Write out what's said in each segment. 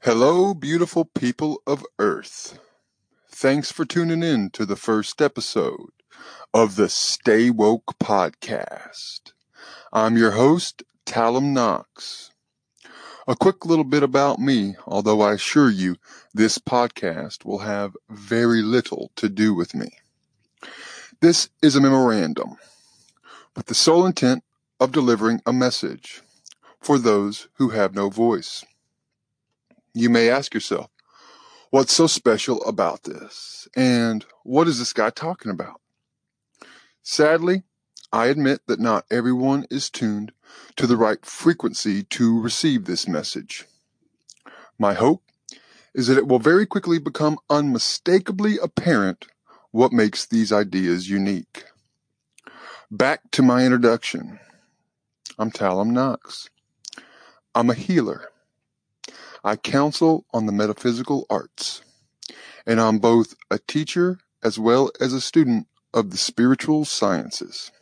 Hello, beautiful people of Earth. Thanks for tuning in to the first episode of the Stay Woke podcast. I'm your host, Talum Knox. A quick little bit about me, although I assure you this podcast will have very little to do with me. This is a memorandum with the sole intent of delivering a message for those who have no voice. You may ask yourself, what's so special about this? And what is this guy talking about? Sadly, I admit that not everyone is tuned to the right frequency to receive this message. My hope is that it will very quickly become unmistakably apparent what makes these ideas unique. Back to my introduction. I'm Talum Knox. I'm a healer. I counsel on the metaphysical arts, and I'm both a teacher as well as a student of the spiritual sciences.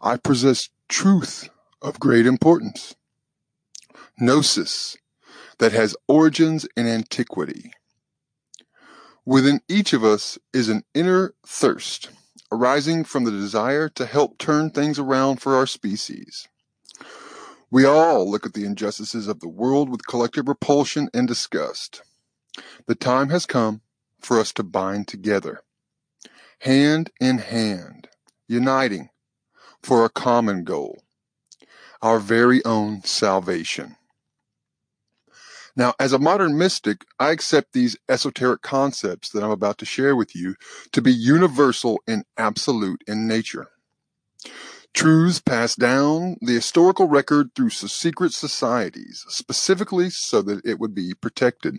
I possess truth of great importance, gnosis that has origins in antiquity. Within each of us is an inner thirst arising from the desire to help turn things around for our species. We all look at the injustices of the world with collective repulsion and disgust. The time has come for us to bind together, hand in hand, uniting for a common goal, our very own salvation. Now, as a modern mystic, I accept these esoteric concepts that I'm about to share with you to be universal and absolute in nature. Truths passed down the historical record through secret societies, specifically so that it would be protected.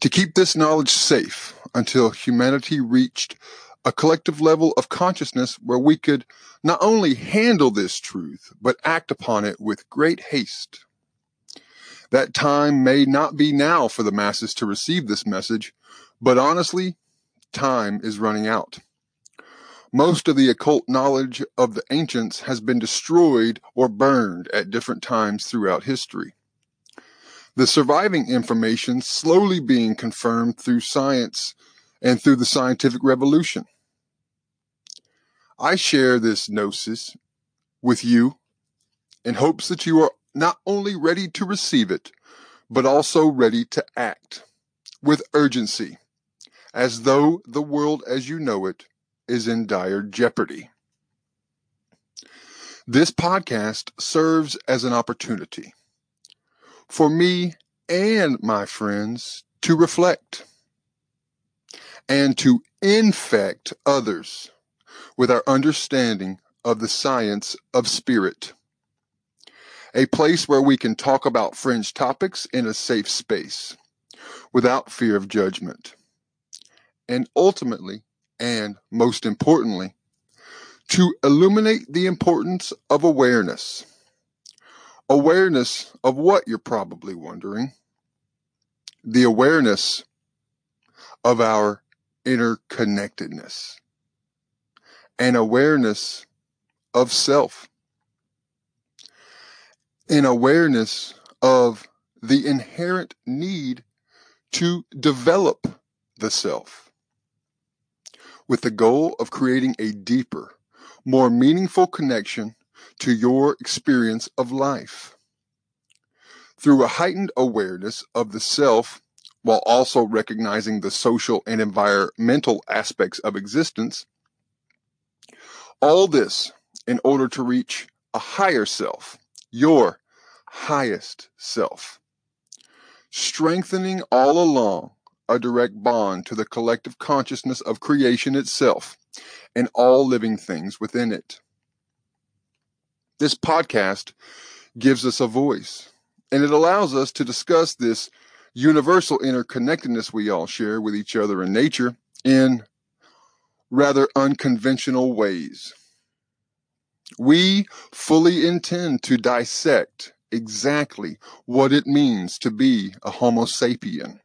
To keep this knowledge safe until humanity reached a collective level of consciousness where we could not only handle this truth, but act upon it with great haste. That time may not be now for the masses to receive this message, but honestly, time is running out. Most of the occult knowledge of the ancients has been destroyed or burned at different times throughout history. The surviving information slowly being confirmed through science and through the scientific revolution. I share this gnosis with you in hopes that you are not only ready to receive it, but also ready to act with urgency, as though the world as you know it is in dire jeopardy. This podcast serves as an opportunity for me and my friends to reflect and to infect others with our understanding of the science of spirit. A place where we can talk about fringe topics in a safe space without fear of judgment. And ultimately, and most importantly, to illuminate the importance of awareness. Awareness of what you're probably wondering. The awareness of our interconnectedness and awareness of self. An awareness of the inherent need to develop the self with the goal of creating a deeper, more meaningful connection to your experience of life. Through a heightened awareness of the self, while also recognizing the social and environmental aspects of existence, all this in order to reach a higher self, your highest self. Strengthening all along a direct bond to the collective consciousness of creation itself and all living things within it. This podcast gives us a voice and it allows us to discuss this universal interconnectedness we all share with each other in nature in rather unconventional ways. We fully intend to dissect exactly what it means to be a Homo sapien,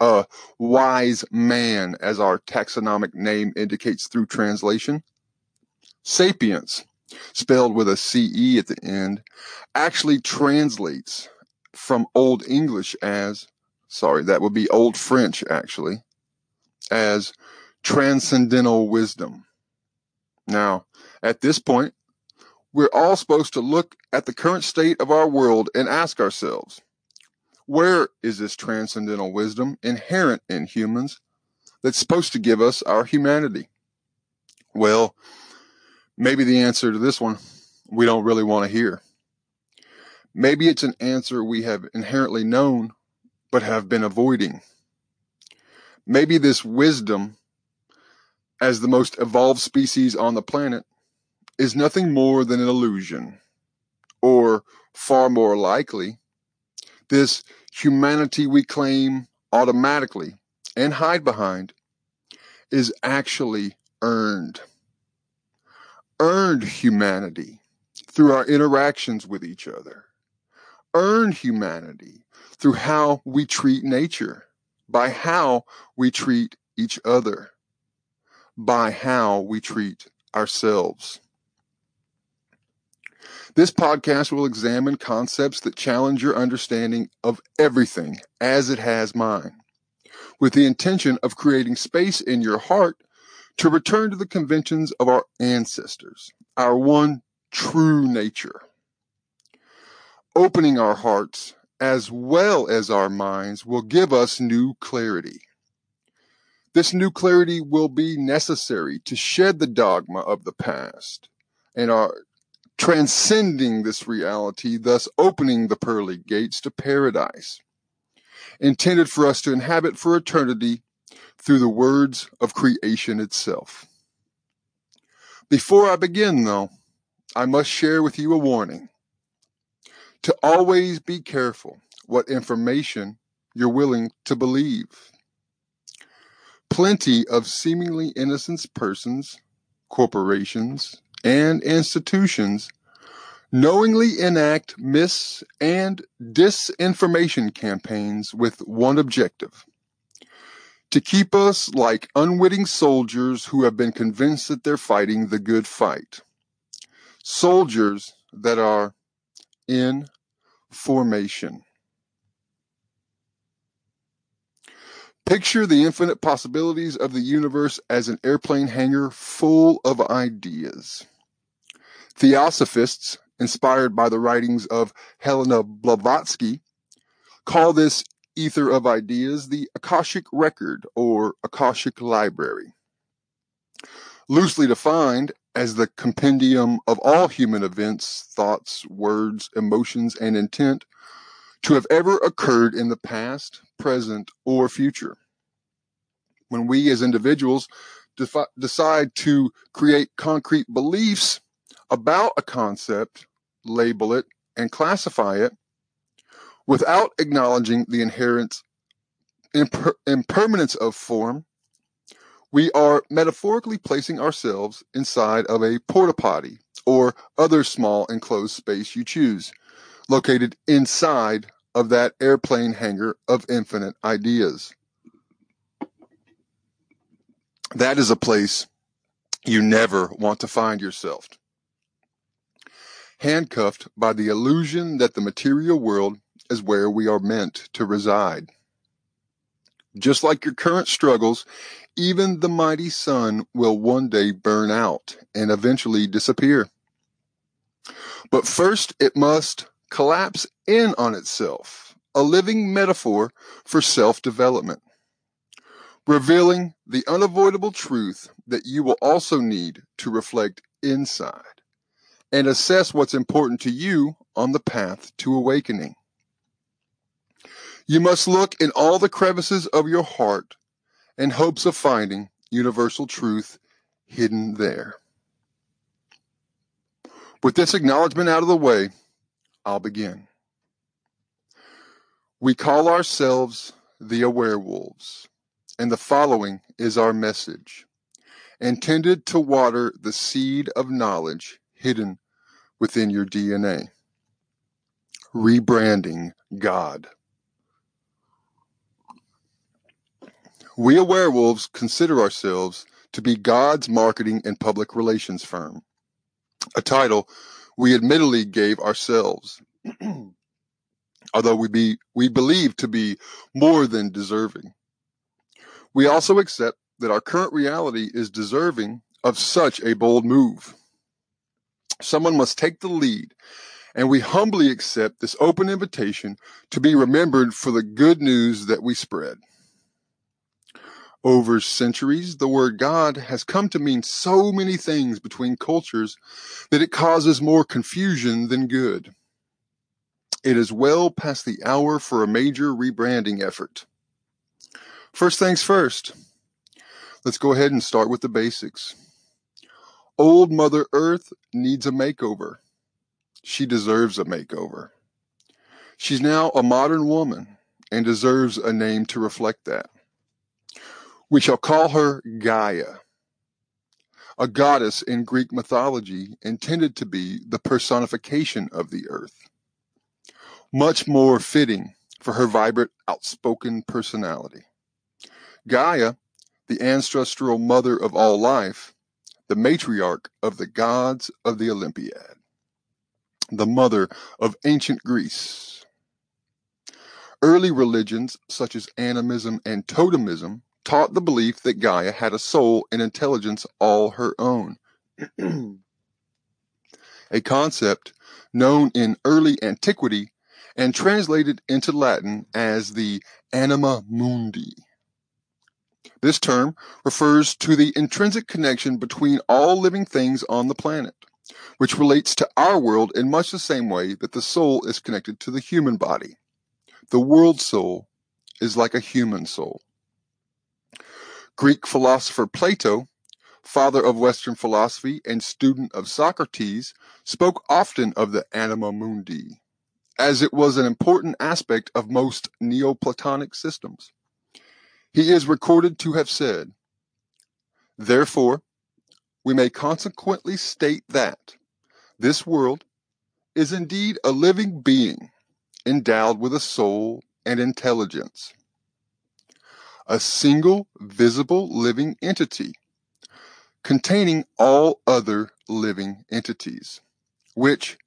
a wise man, as our taxonomic name indicates through translation. Sapiens, spelled with a CE at the end, actually translates from Old English as, sorry, that would be Old French actually, as transcendental wisdom. Now, at this point, we're all supposed to look at the current state of our world and ask ourselves, where is this transcendental wisdom inherent in humans that's supposed to give us our humanity? Well, maybe the answer to this one we don't really want to hear. Maybe it's an answer we have inherently known but have been avoiding. Maybe this wisdom, as the most evolved species on the planet, is nothing more than an illusion. Or, far more likely, this humanity we claim automatically and hide behind is actually earned. Earned humanity through our interactions with each other. Earned humanity through how we treat nature, by how we treat each other, by how we treat ourselves. This podcast will examine concepts that challenge your understanding of everything as it has mine, with the intention of creating space in your heart to return to the conventions of our ancestors, our one true nature. Opening our hearts as well as our minds will give us new clarity. This new clarity will be necessary to shed the dogma of the past and our transcending this reality, thus opening the pearly gates to paradise, intended for us to inhabit for eternity through the words of creation itself. Before I begin, though, I must share with you a warning to always be careful what information you're willing to believe. Plenty of seemingly innocent persons, corporations, and institutions knowingly enact mis and disinformation campaigns with one objective to keep us like unwitting soldiers who have been convinced that they're fighting the good fight. Soldiers that are in formation. Picture the infinite possibilities of the universe as an airplane hangar full of ideas. Theosophists, inspired by the writings of Helena Blavatsky, call this ether of ideas the Akashic Record or Akashic Library. Loosely defined as the compendium of all human events, thoughts, words, emotions, and intent to have ever occurred in the past, present, or future. When we as individuals defi- decide to create concrete beliefs about a concept, label it, and classify it without acknowledging the inherent imper- impermanence of form, we are metaphorically placing ourselves inside of a porta potty or other small enclosed space you choose, located inside of that airplane hangar of infinite ideas. That is a place you never want to find yourself. Handcuffed by the illusion that the material world is where we are meant to reside. Just like your current struggles, even the mighty sun will one day burn out and eventually disappear. But first, it must collapse in on itself, a living metaphor for self development, revealing the unavoidable truth that you will also need to reflect inside and assess what's important to you on the path to awakening. You must look in all the crevices of your heart in hopes of finding universal truth hidden there. With this acknowledgement out of the way, I'll begin. We call ourselves the Awarewolves, and the following is our message, intended to water the seed of knowledge hidden within your DNA. rebranding God. We AwareWolves consider ourselves to be God's marketing and public relations firm, a title we admittedly gave ourselves, although we, be, we believe to be more than deserving. We also accept that our current reality is deserving of such a bold move. Someone must take the lead, and we humbly accept this open invitation to be remembered for the good news that we spread. Over centuries, the word God has come to mean so many things between cultures that it causes more confusion than good. It is well past the hour for a major rebranding effort. First things first, let's go ahead and start with the basics. Old Mother Earth needs a makeover. She deserves a makeover. She's now a modern woman and deserves a name to reflect that. We shall call her Gaia, a goddess in Greek mythology intended to be the personification of the earth. Much more fitting for her vibrant, outspoken personality. Gaia, the ancestral mother of all life, the matriarch of the gods of the Olympiad, the mother of ancient Greece. Early religions such as animism and totemism taught the belief that Gaia had a soul and intelligence all her own. a concept known in early antiquity and translated into Latin as the anima mundi. This term refers to the intrinsic connection between all living things on the planet, which relates to our world in much the same way that the soul is connected to the human body. The world soul is like a human soul. Greek philosopher Plato, father of Western philosophy and student of Socrates, spoke often of the anima mundi, as it was an important aspect of most Neoplatonic systems. He is recorded to have said, Therefore, we may consequently state that this world is indeed a living being endowed with a soul and intelligence a single visible living entity containing all other living entities, which,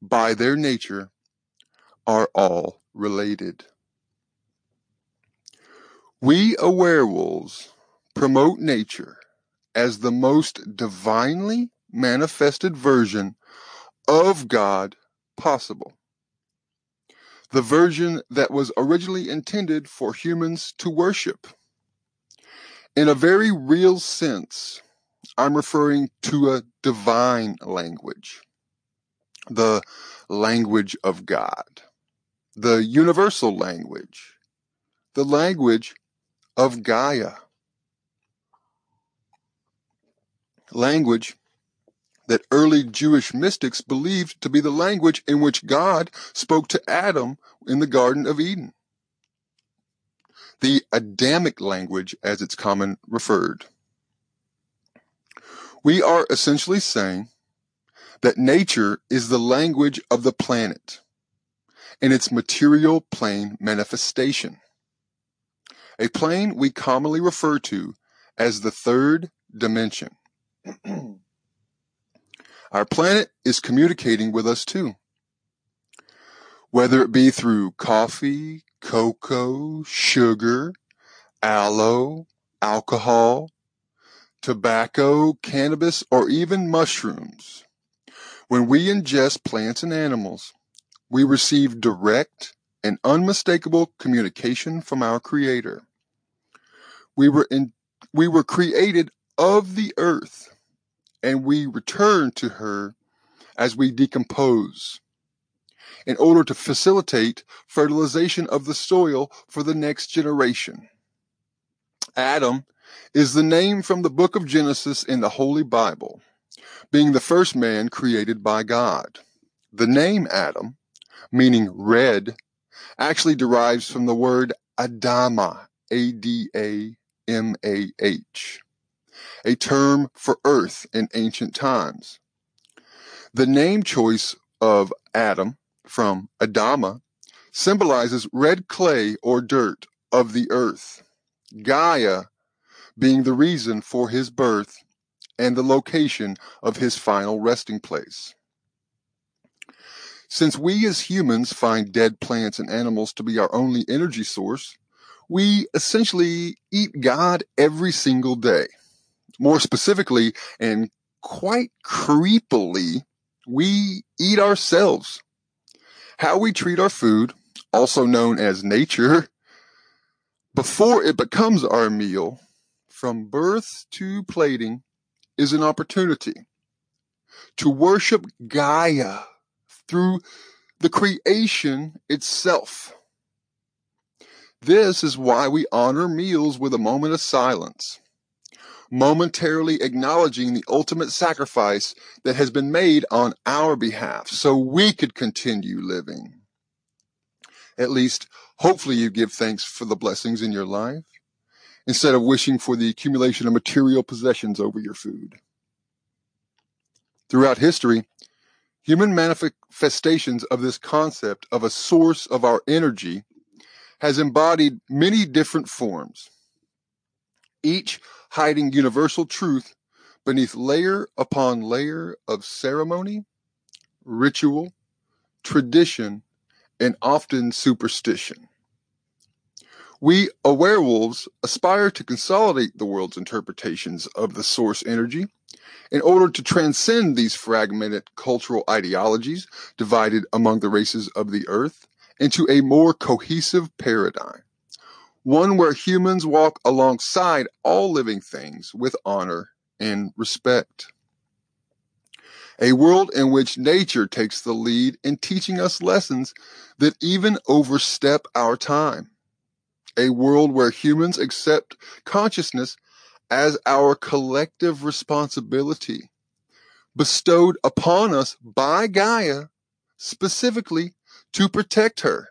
by their nature, are all related. We AwareWolves promote nature as the most divinely manifested version of God possible the version that was originally intended for humans to worship. In a very real sense, I'm referring to a divine language, the language of God, the universal language, the language of Gaia. Language that early Jewish mystics believed to be the language in which God spoke to Adam in the Garden of Eden. The Adamic language, as it's common referred. We are essentially saying that nature is the language of the planet in its material plane manifestation, a plane we commonly refer to as the third dimension. Our planet is communicating with us too. Whether it be through coffee, cocoa, sugar, aloe, alcohol, tobacco, cannabis, or even mushrooms. When we ingest plants and animals, we receive direct and unmistakable communication from our Creator. We were, in, we were created of the earth and we return to her as we decompose in order to facilitate fertilization of the soil for the next generation. Adam is the name from the book of Genesis in the Holy Bible, being the first man created by God. The name Adam, meaning red, actually derives from the word Adama, A D A M A H a term for earth in ancient times. The name choice of Adam from Adama, symbolizes red clay or dirt of the earth. Gaia being the reason for his birth and the location of his final resting place. Since we as humans find dead plants and animals to be our only energy source, we essentially eat God every single day. More specifically, and quite creepily, we eat ourselves. How we treat our food, also known as nature, before it becomes our meal, from birth to plating, is an opportunity to worship Gaia through the creation itself. This is why we honor meals with a moment of silence, momentarily acknowledging the ultimate sacrifice that has been made on our behalf so we could continue living. At least, hopefully, you give thanks for the blessings in your life instead of wishing for the accumulation of material possessions over your food. Throughout history, human manifestations of this concept of a source of our energy has embodied many different forms, each hiding universal truth beneath layer upon layer of ceremony, ritual, tradition, and often superstition. We AwareWolves aspire to consolidate the world's interpretations of the source energy in order to transcend these fragmented cultural ideologies divided among the races of the earth into a more cohesive paradigm, one where humans walk alongside all living things with honor and respect. A world in which nature takes the lead in teaching us lessons that even overstep our time. A world where humans accept consciousness as our collective responsibility bestowed upon us by Gaia specifically to protect her.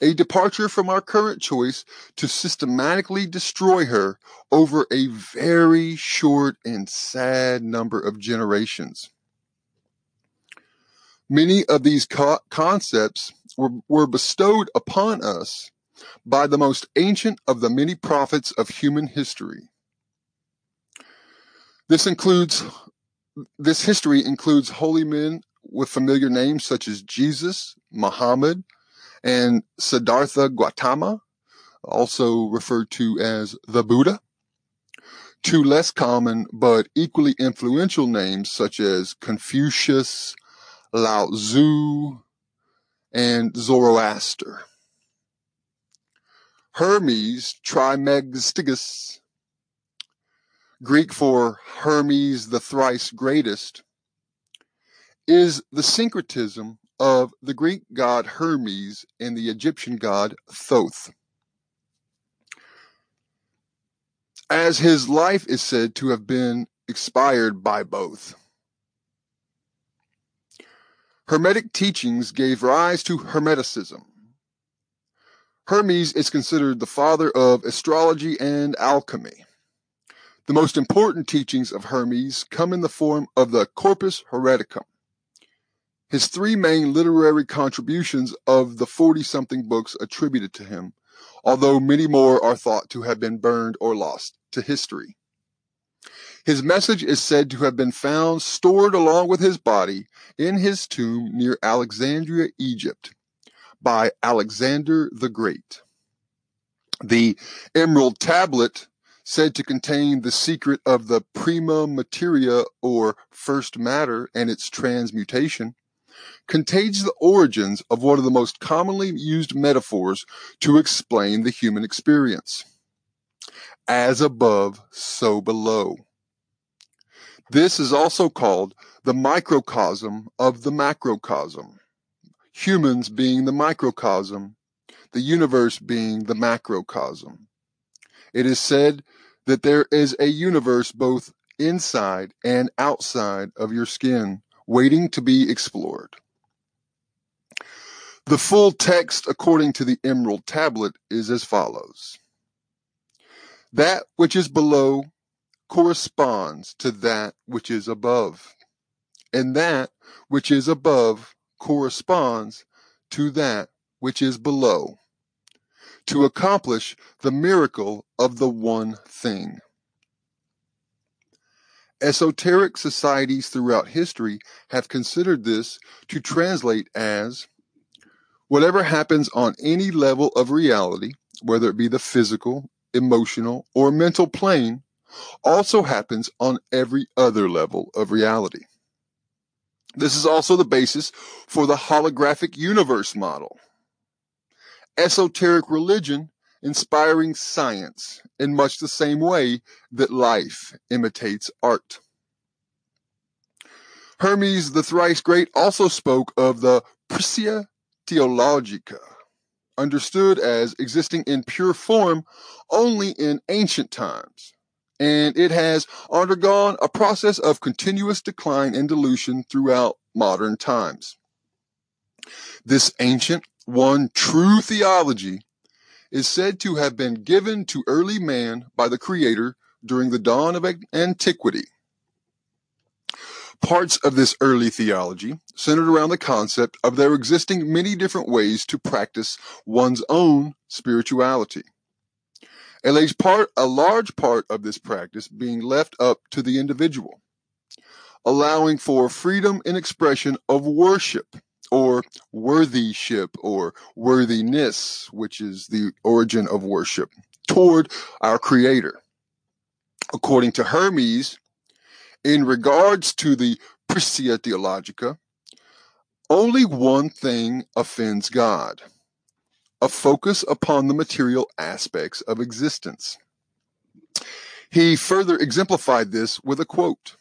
A departure from our current choice to systematically destroy her over a very short and sad number of generations. Many of these co- concepts were, were bestowed upon us by the most ancient of the many prophets of human history. This includes this history includes holy men with familiar names such as Jesus, Muhammad, and Siddhartha Gautama, also referred to as the Buddha. Two less common but equally influential names such as Confucius, Lao Tzu, and Zoroaster. Hermes Trismegistus, Greek for Hermes the thrice greatest, is the syncretism of the Greek god Hermes and the Egyptian god Thoth. As his life is said to have been expired by both. Hermetic teachings gave rise to Hermeticism, Hermes is considered the father of astrology and alchemy. The most important teachings of Hermes come in the form of the Corpus Hermeticum. His three main literary contributions of the 40 something books attributed to him, although many more are thought to have been burned or lost to history. His message is said to have been found stored along with his body in his tomb near Alexandria, Egypt by Alexander the Great. The emerald tablet, said to contain the secret of the prima materia or first matter and its transmutation, contains the origins of one of the most commonly used metaphors to explain the human experience. As above, so below. This is also called the microcosm of the macrocosm humans being the microcosm, the universe being the macrocosm. It is said that there is a universe both inside and outside of your skin waiting to be explored. The full text, according to the Emerald Tablet, is as follows That which is below corresponds to that which is above, and that which is above corresponds to that which is below to accomplish the miracle of the one thing. Esoteric societies throughout history have considered this to translate as whatever happens on any level of reality, whether it be the physical, emotional, or mental plane, also happens on every other level of reality. This is also the basis for the holographic universe model. Esoteric religion inspiring science in much the same way that life imitates art. Hermes the thrice great also spoke of the Prisca Theologica, understood as existing in pure form only in ancient times, and it has undergone a process of continuous decline and dilution throughout modern times. This ancient, one true theology is said to have been given to early man by the Creator during the dawn of antiquity. Parts of this early theology centered around the concept of there existing many different ways to practice one's own spirituality. A large part, a large part of this practice being left up to the individual, allowing for freedom in expression of worship or worthyship or worthiness, which is the origin of worship, toward our Creator. According to Hermes, in regards to the Prisca Theologica, only one thing offends God a focus upon the material aspects of existence. He further exemplified this with a quote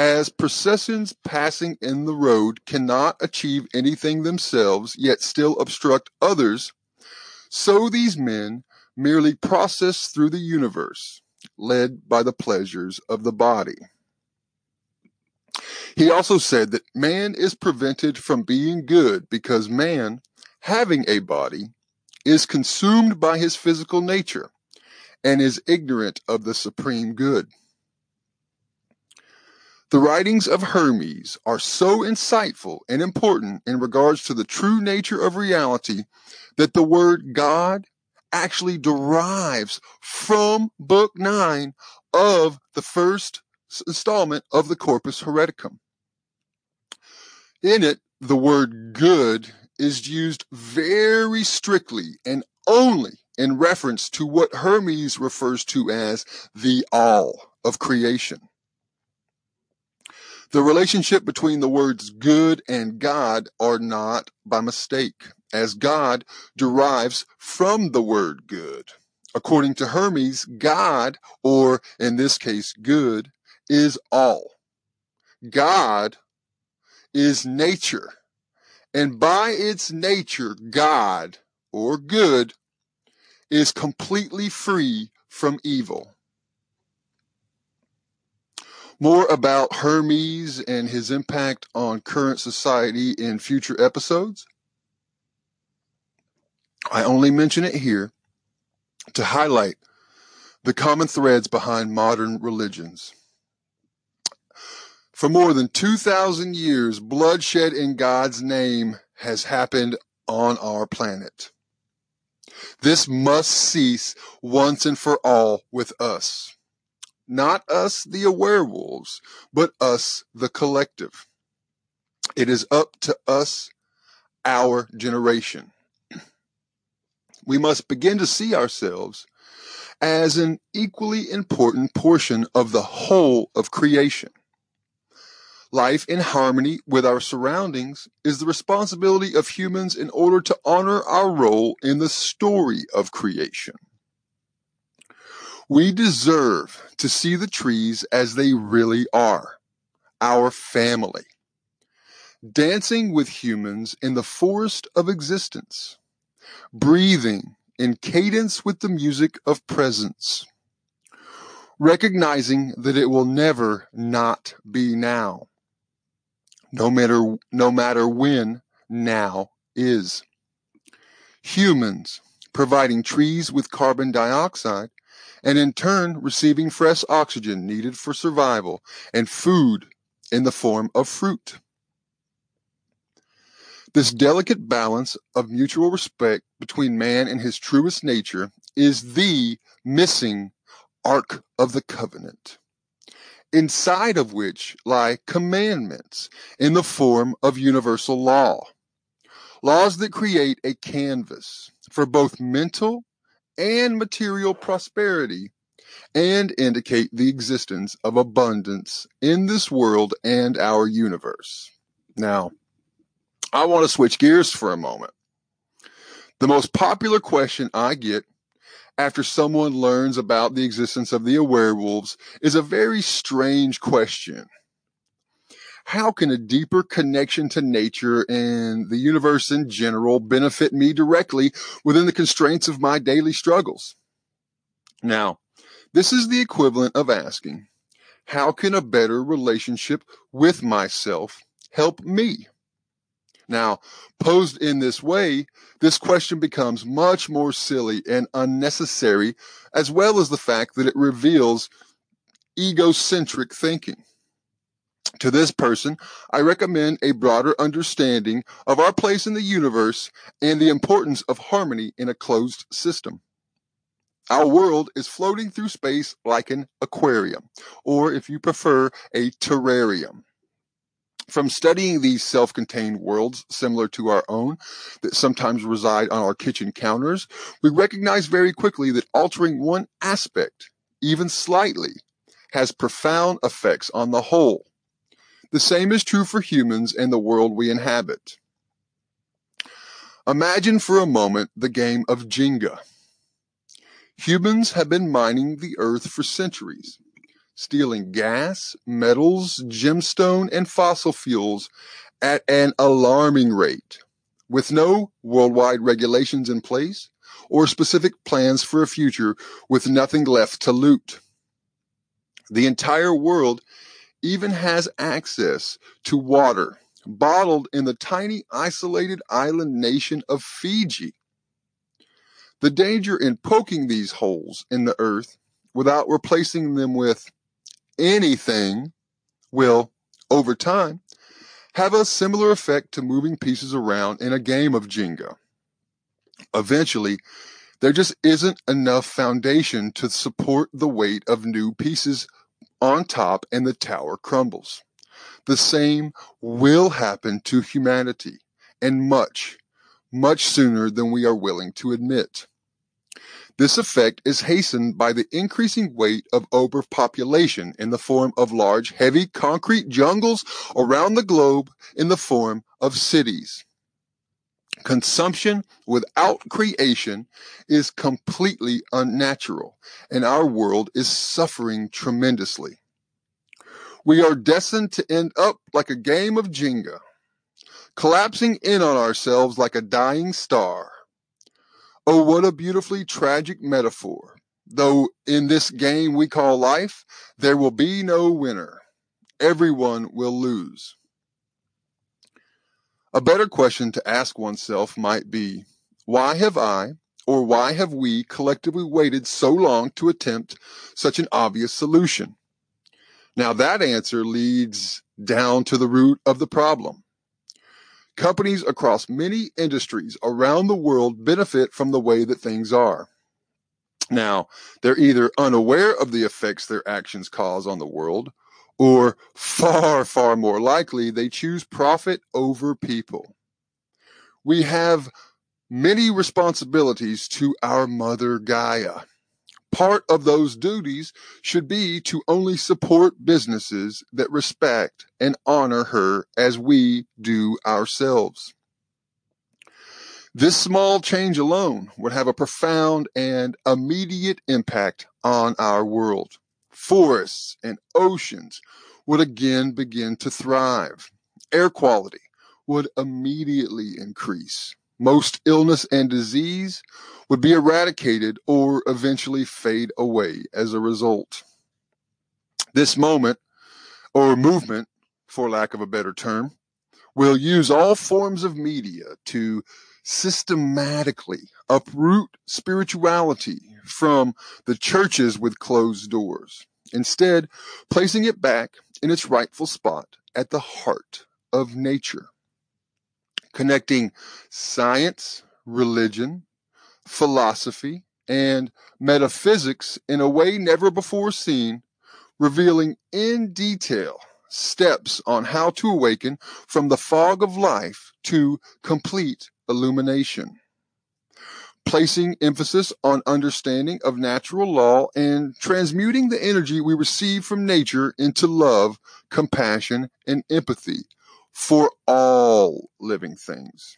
As processions passing in the road cannot achieve anything themselves, yet still obstruct others, so these men merely process through the universe, led by the pleasures of the body. He also said that man is prevented from being good because man, having a body, is consumed by his physical nature and is ignorant of the supreme good. The writings of Hermes are so insightful and important in regards to the true nature of reality that the word God actually derives from Book 9 of the first installment of the Corpus Hermeticum. In it, the word good is used very strictly and only in reference to what Hermes refers to as the all of creation. The relationship between the words good and God are not by mistake, as God derives from the word good. According to Hermes, God, or in this case, good, is all. God is nature. And by its nature, God, or good, is completely free from evil. More about Hermes and his impact on current society in future episodes. I only mention it here to highlight the common threads behind modern religions. For more than 2,000 years, bloodshed in God's name has happened on our planet. This must cease once and for all with us. Not us, the AwareWolves, but us, the collective. It is up to us, our generation. We must begin to see ourselves as an equally important portion of the whole of creation. Life in harmony with our surroundings is the responsibility of humans in order to honor our role in the story of creation. We deserve to see the trees as they really are our family, dancing with humans in the forest of existence, breathing in cadence with the music of presence, recognizing that it will never not be now. No matter no matter when now is. Humans providing trees with carbon dioxide and in turn receiving fresh oxygen needed for survival and food in the form of fruit. This delicate balance of mutual respect between man and his truest nature is the missing Ark of the Covenant, inside of which lie commandments in the form of universal law. Laws that create a canvas for both mental and material prosperity and indicate the existence of abundance in this world and our universe. Now, I want to switch gears for a moment. The most popular question I get after someone learns about the existence of the AwareWolves is a very strange question. How can a deeper connection to nature and the universe in general benefit me directly within the constraints of my daily struggles? Now, this is the equivalent of asking, how can a better relationship with myself help me? Now, posed in this way, this question becomes much more silly and unnecessary, as well as the fact that it reveals egocentric thinking. To this person, I recommend a broader understanding of our place in the universe and the importance of harmony in a closed system. Our world is floating through space like an aquarium, or if you prefer, a terrarium. From studying these self contained worlds similar to our own that sometimes reside on our kitchen counters, we recognize very quickly that altering one aspect, even slightly, has profound effects on the whole. The same is true for humans and the world we inhabit. Imagine for a moment the game of Jenga. Humans have been mining the earth for centuries stealing gas, metals, gemstone, and fossil fuels at an alarming rate, with no worldwide regulations in place or specific plans for a future with nothing left to loot. The entire world even has access to water bottled in the tiny isolated island nation of Fiji. The danger in poking these holes in the earth without replacing them with anything will, over time, have a similar effect to moving pieces around in a game of Jenga. Eventually, there just isn't enough foundation to support the weight of new pieces on top and the tower crumbles. The same will happen to humanity and much, much sooner than we are willing to admit. This effect is hastened by the increasing weight of overpopulation in the form of large, heavy concrete jungles around the globe in the form of cities. Consumption without creation is completely unnatural, and our world is suffering tremendously. We are destined to end up like a game of Jenga, collapsing in on ourselves like a dying star Oh, what a beautifully tragic metaphor. Though in this game we call life, there will be no winner. Everyone will lose. A better question to ask oneself might be, why have I or why have we collectively waited so long to attempt such an obvious solution? Now that answer leads down to the root of the problem. Companies across many industries around the world benefit from the way that things are. Now, they're either unaware of the effects their actions cause on the world, or far, far more likely, they choose profit over people. We have many responsibilities to our mother Gaia part of those duties should be to only support businesses that respect and honor her as we do ourselves. This small change alone would have a profound and immediate impact on our world. Forests and oceans would again begin to thrive. Air quality would immediately increase most illness and disease would be eradicated or eventually fade away as a result. This moment, or movement, for lack of a better term, will use all forms of media to systematically uproot spirituality from the churches with closed doors, instead, placing it back in its rightful spot at the heart of nature. connecting science, religion, philosophy, and metaphysics in a way never before seen, revealing in detail steps on how to awaken from the fog of life to complete illumination. Placing emphasis on understanding of natural law and transmuting the energy we receive from nature into love, compassion, and empathy for all living things.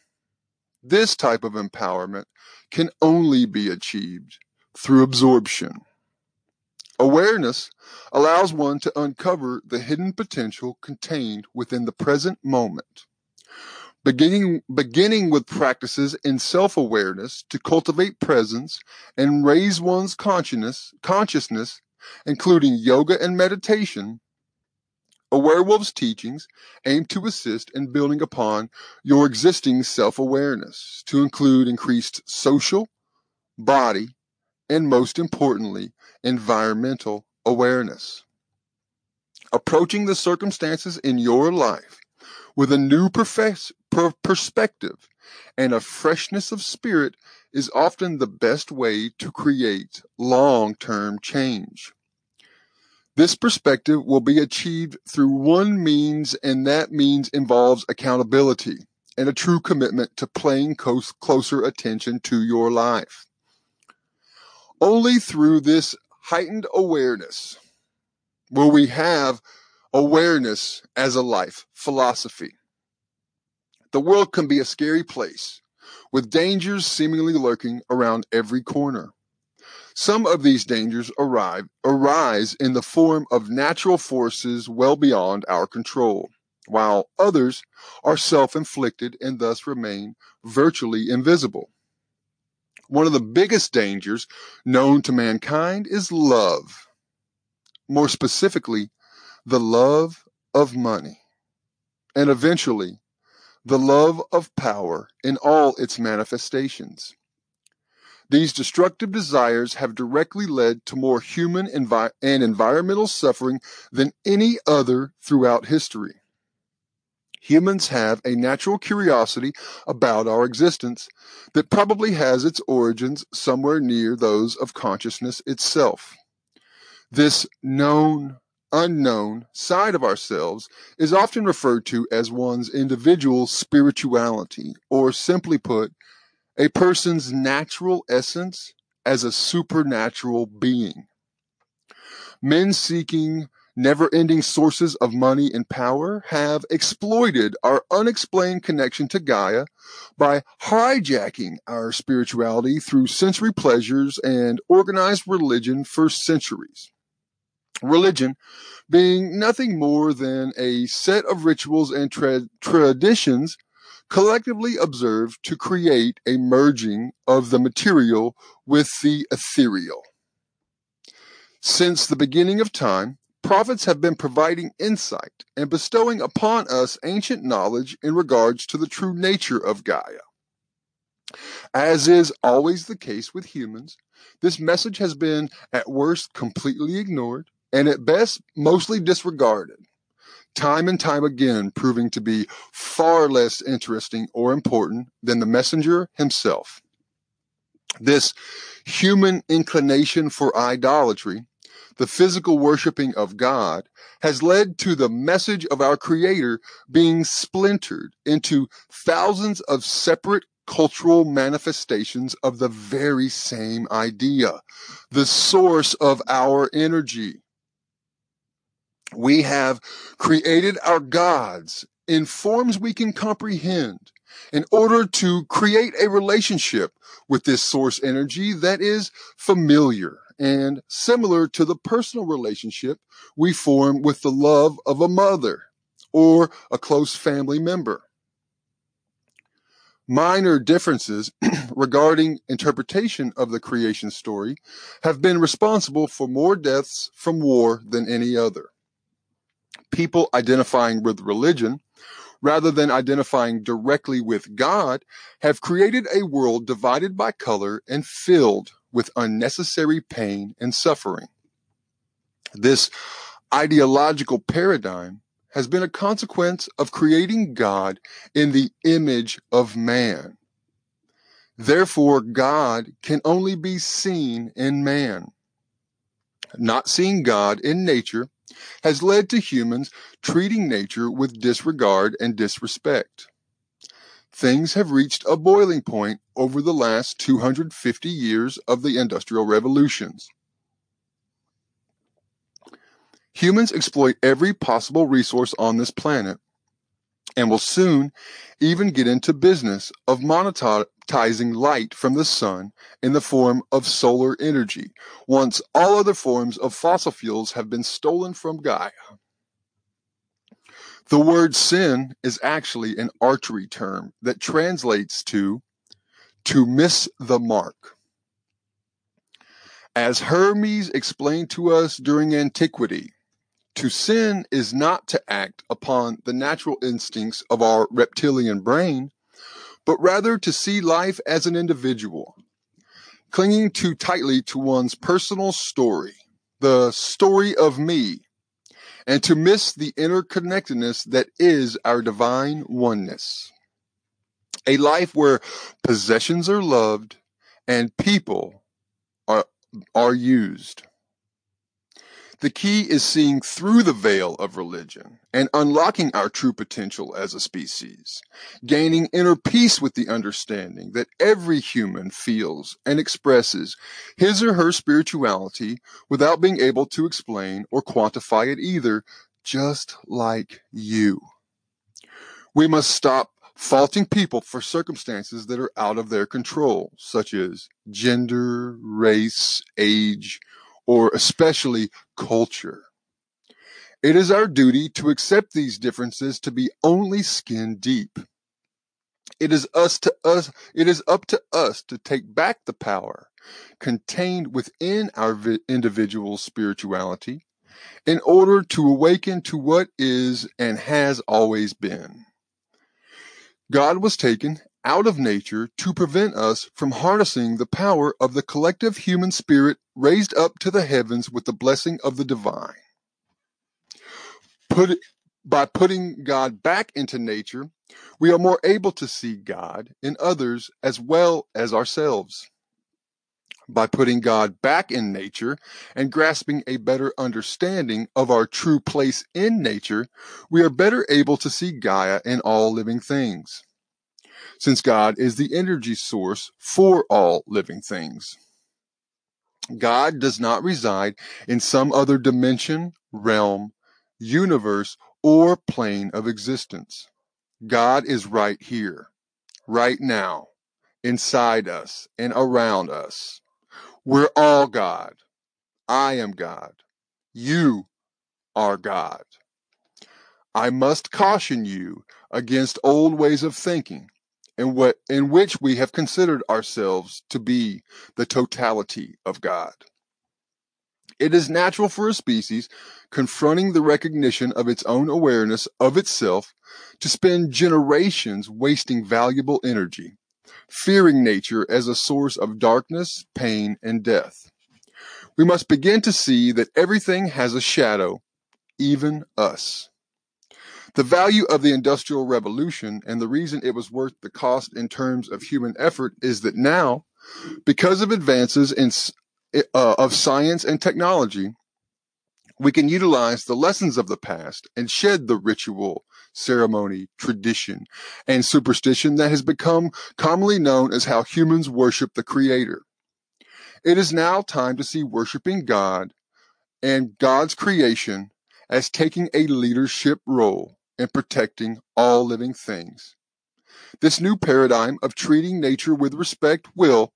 This type of empowerment can only be achieved through absorption. Awareness allows one to uncover the hidden potential contained within the present moment. Beginning, beginning with practices in self-awareness to cultivate presence and raise one's consciousness, consciousness, including yoga and meditation, AwareWolves' teachings aim to assist in building upon your existing self-awareness to include increased social, body, and most importantly, environmental awareness. Approaching the circumstances in your life with a new profess- per- perspective and a freshness of spirit is often the best way to create long-term change. This perspective will be achieved through one means, and that means involves accountability and a true commitment to paying close, closer attention to your life. Only through this heightened awareness will we have awareness as a life philosophy. The world can be a scary place with dangers seemingly lurking around every corner. Some of these dangers arrive, arise in the form of natural forces well beyond our control, while others are self-inflicted and thus remain virtually invisible. One of the biggest dangers known to mankind is love. More specifically, the love of money. And eventually, the love of power in all its manifestations. These destructive desires have directly led to more human envi- and environmental suffering than any other throughout history. Humans have a natural curiosity about our existence that probably has its origins somewhere near those of consciousness itself. This known, unknown side of ourselves is often referred to as one's individual spirituality, or simply put, a person's natural essence as a supernatural being. Men seeking never ending sources of money and power have exploited our unexplained connection to Gaia by hijacking our spirituality through sensory pleasures and organized religion for centuries. Religion being nothing more than a set of rituals and tra- traditions collectively observed to create a merging of the material with the ethereal. Since the beginning of time, prophets have been providing insight and bestowing upon us ancient knowledge in regards to the true nature of Gaia. As is always the case with humans, this message has been at worst completely ignored and at best mostly disregarded time and time again proving to be far less interesting or important than the messenger himself. This human inclination for idolatry, the physical worshiping of God, has led to the message of our Creator being splintered into thousands of separate cultural manifestations of the very same idea, the source of our energy we have created our gods in forms we can comprehend in order to create a relationship with this source energy that is familiar and similar to the personal relationship we form with the love of a mother or a close family member. Minor differences regarding interpretation of the creation story have been responsible for more deaths from war than any other people identifying with religion rather than identifying directly with God have created a world divided by color and filled with unnecessary pain and suffering. This ideological paradigm has been a consequence of creating God in the image of man. Therefore, God can only be seen in man. Not seeing God in nature has led to humans treating nature with disregard and disrespect. Things have reached a boiling point over the last 250 years of the Industrial Revolutions. Humans exploit every possible resource on this planet and will soon even get into business of monetizing light from the sun in the form of solar energy once all other forms of fossil fuels have been stolen from Gaia. The word sin is actually an archery term that translates to to miss the mark. As Hermes explained to us during antiquity, to sin is not to act upon the natural instincts of our reptilian brain, but rather to see life as an individual, clinging too tightly to one's personal story, the story of me, and to miss the interconnectedness that is our divine oneness. A life where possessions are loved and people are, are used. The key is seeing through the veil of religion and unlocking our true potential as a species, gaining inner peace with the understanding that every human feels and expresses his or her spirituality without being able to explain or quantify it either, just like you. We must stop faulting people for circumstances that are out of their control, such as gender, race, age, or especially culture. It is our duty to accept these differences to be only skin deep. It is us to us, it is up to us to take back the power contained within our individual spirituality in order to awaken to what is and has always been. God was taken out of nature to prevent us from harnessing the power of the collective human spirit raised up to the heavens with the blessing of the divine. Put, by putting God back into nature, we are more able to see God in others as well as ourselves. By putting God back in nature and grasping a better understanding of our true place in nature, we are better able to see Gaia in all living things since God is the energy source for all living things. God does not reside in some other dimension, realm, universe, or plane of existence. God is right here, right now, inside us and around us. We're all God. I am God. You are God. I must caution you against old ways of thinking in what in which we have considered ourselves to be the totality of God. It is natural for a species confronting the recognition of its own awareness of itself to spend generations wasting valuable energy, fearing nature as a source of darkness, pain, and death. We must begin to see that everything has a shadow, even us. The value of the Industrial Revolution and the reason it was worth the cost in terms of human effort is that now, because of advances in, uh, of science and technology, we can utilize the lessons of the past and shed the ritual, ceremony, tradition, and superstition that has become commonly known as how humans worship the Creator. It is now time to see worshiping God and God's creation as taking a leadership role and protecting all living things. This new paradigm of treating nature with respect will,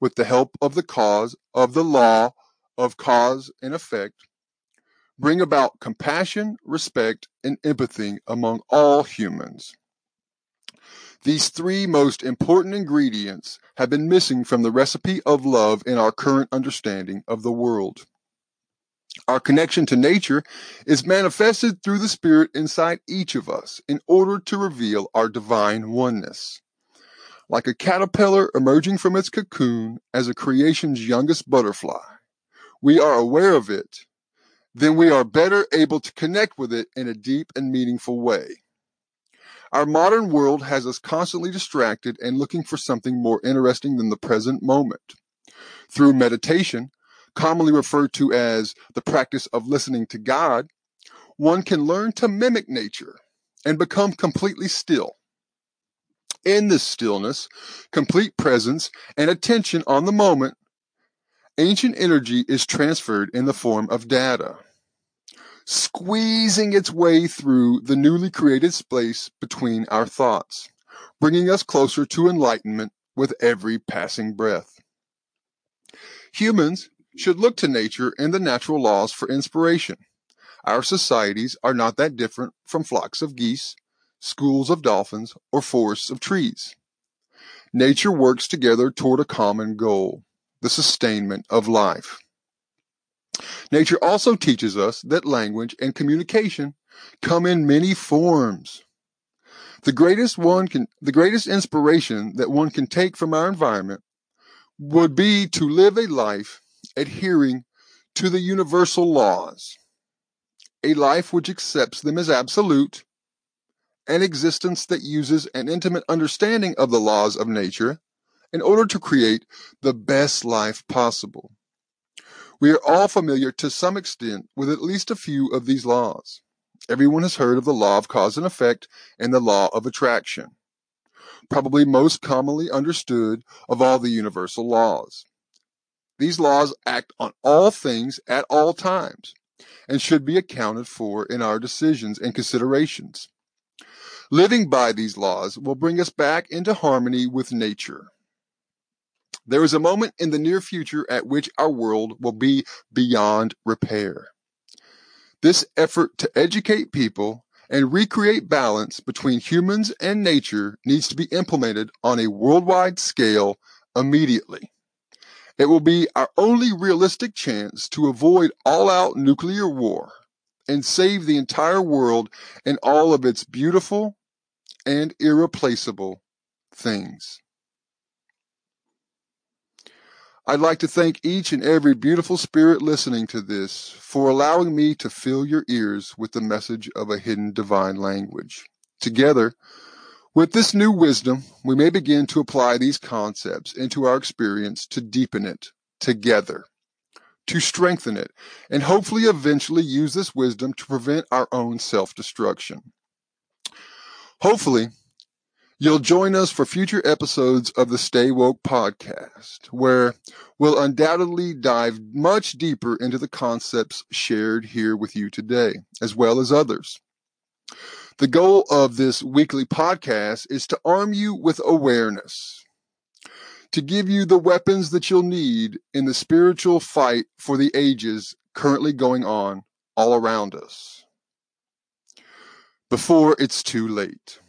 with the help of the cause of the law of cause and effect, bring about compassion, respect, and empathy among all humans. These three most important ingredients have been missing from the recipe of love in our current understanding of the world. Our connection to nature is manifested through the Spirit inside each of us in order to reveal our divine oneness. Like a caterpillar emerging from its cocoon as a creation's youngest butterfly, we are aware of it then we are better able to connect with it in a deep and meaningful way. Our modern world has us constantly distracted and looking for something more interesting than the present moment. Through meditation, commonly referred to as the practice of listening to God, one can learn to mimic nature and become completely still. In this stillness, complete presence, and attention on the moment, ancient energy is transferred in the form of data squeezing its way through the newly created space between our thoughts, bringing us closer to enlightenment with every passing breath. Humans should look to nature and the natural laws for inspiration. Our societies are not that different from flocks of geese, schools of dolphins, or forests of trees. Nature works together toward a common goal, the sustainment of life. Nature also teaches us that language and communication come in many forms. The greatest one can, the greatest inspiration that one can take from our environment would be to live a life adhering to the universal laws, a life which accepts them as absolute, an existence that uses an intimate understanding of the laws of nature in order to create the best life possible. We are all familiar to some extent with at least a few of these laws. Everyone has heard of the law of cause and effect and the law of attraction. Probably most commonly understood of all the universal laws. These laws act on all things at all times and should be accounted for in our decisions and considerations. Living by these laws will bring us back into harmony with nature. There is a moment in the near future at which our world will be beyond repair. This effort to educate people and recreate balance between humans and nature needs to be implemented on a worldwide scale immediately. It will be our only realistic chance to avoid all out nuclear war and save the entire world and all of its beautiful and irreplaceable things. I'd like to thank each and every beautiful spirit listening to this for allowing me to fill your ears with the message of a hidden divine language. Together, with this new wisdom, we may begin to apply these concepts into our experience to deepen it together, to strengthen it, and hopefully eventually use this wisdom to prevent our own self destruction. Hopefully, You'll join us for future episodes of the Stay Woke podcast, where we'll undoubtedly dive much deeper into the concepts shared here with you today, as well as others. The goal of this weekly podcast is to arm you with awareness, to give you the weapons that you'll need in the spiritual fight for the ages currently going on all around us before it's too late.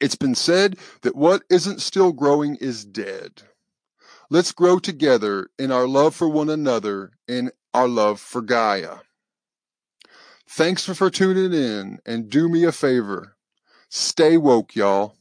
It's been said that what isn't still growing is dead. Let's grow together in our love for one another and our love for Gaia. Thanks for, for tuning in and do me a favor. Stay woke, y'all.